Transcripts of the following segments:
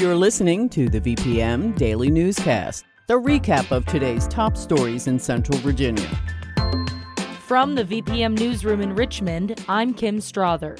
You're listening to the VPM Daily Newscast, the recap of today's top stories in Central Virginia. From the VPM Newsroom in Richmond, I'm Kim Strother.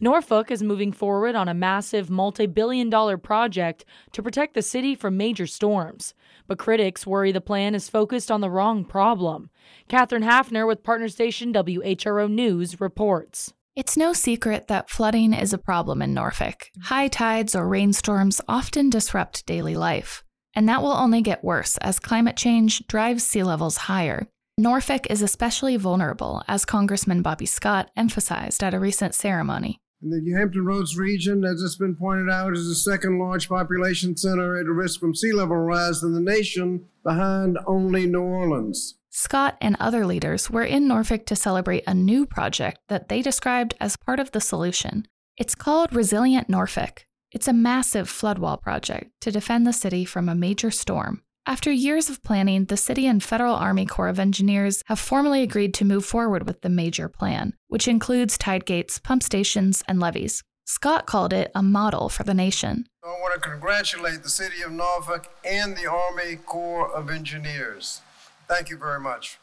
Norfolk is moving forward on a massive multi billion dollar project to protect the city from major storms. But critics worry the plan is focused on the wrong problem. Katherine Hafner with partner station WHRO News reports. It's no secret that flooding is a problem in Norfolk. Mm. High tides or rainstorms often disrupt daily life. And that will only get worse as climate change drives sea levels higher. Norfolk is especially vulnerable, as Congressman Bobby Scott emphasized at a recent ceremony. The New Hampton Roads region, as it's been pointed out, is the second large population center at risk from sea level rise in the nation, behind only New Orleans. Scott and other leaders were in Norfolk to celebrate a new project that they described as part of the solution. It's called Resilient Norfolk. It's a massive floodwall project to defend the city from a major storm. After years of planning, the city and Federal Army Corps of Engineers have formally agreed to move forward with the major plan, which includes tide gates, pump stations, and levees. Scott called it a model for the nation. I want to congratulate the city of Norfolk and the Army Corps of Engineers. Thank you very much.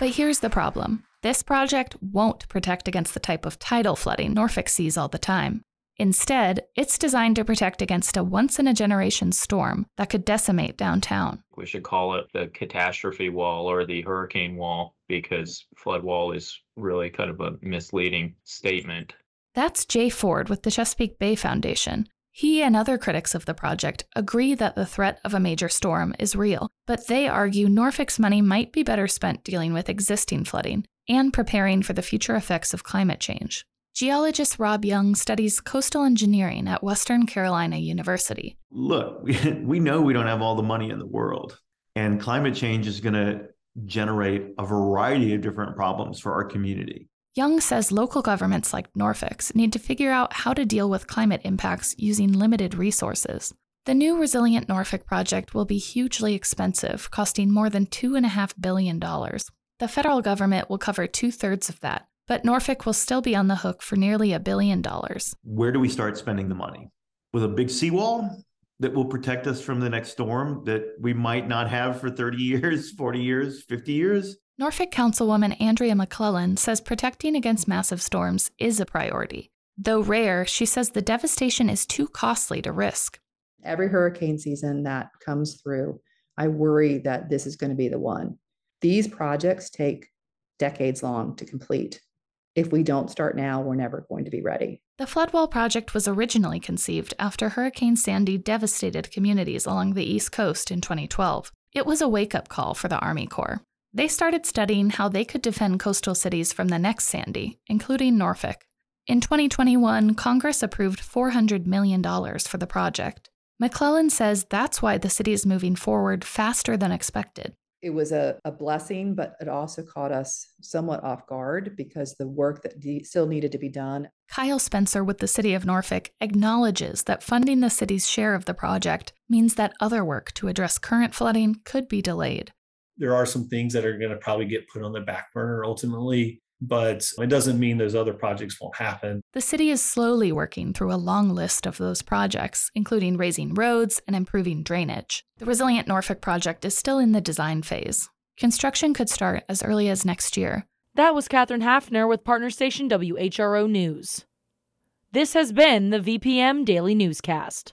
But here's the problem this project won't protect against the type of tidal flooding Norfolk sees all the time. Instead, it's designed to protect against a once in a generation storm that could decimate downtown. We should call it the catastrophe wall or the hurricane wall because flood wall is really kind of a misleading statement. That's Jay Ford with the Chesapeake Bay Foundation. He and other critics of the project agree that the threat of a major storm is real, but they argue Norfolk's money might be better spent dealing with existing flooding and preparing for the future effects of climate change. Geologist Rob Young studies coastal engineering at Western Carolina University. Look, we, know we don't have all the money in the world, and climate change is going to generate a variety of different problems for our community. Young says local governments like Norfolk's need to figure out how to deal with climate impacts using limited resources. The new Resilient Norfolk project will be hugely expensive, costing more than $2.5 billion. The federal government will cover two thirds of that, but Norfolk will still be on the hook for nearly a billion dollars. Where do we start spending the money? With a big seawall that will protect us from the next storm that we might not have for 30 years, 40 years, 50 years? Norfolk Councilwoman Andrea McClellan says protecting against massive storms is a priority. Though rare, she says the devastation is too costly to risk. Every hurricane season that comes through, I worry that this is going to be the one. These projects take decades long to complete. If we don't start now, we're never going to be ready. The Floodwall project was originally conceived after Hurricane Sandy devastated communities along the East Coast in 2012. It was a wake up call for the Army Corps. They started studying how they could defend coastal cities from the next Sandy, including Norfolk. In 2021, Congress approved $400 million for the project. McClellan says that's why the city is moving forward faster than expected. It was a, a blessing, but it also caught us somewhat off guard because the work that de- still needed to be done. Kyle Spencer with the City of Norfolk acknowledges that funding the city's share of the project means that other work to address current flooding could be delayed there are some things that are going to probably get put on the back burner ultimately, but it doesn't mean those other projects won't happen. The city is slowly working through a long list of those projects, including raising roads and improving drainage. The Resilient Norfolk project is still in the design phase. Construction could start as early as next year. That was Katherine Hafner with partner station WHRO News. This has been the VPM Daily Newscast.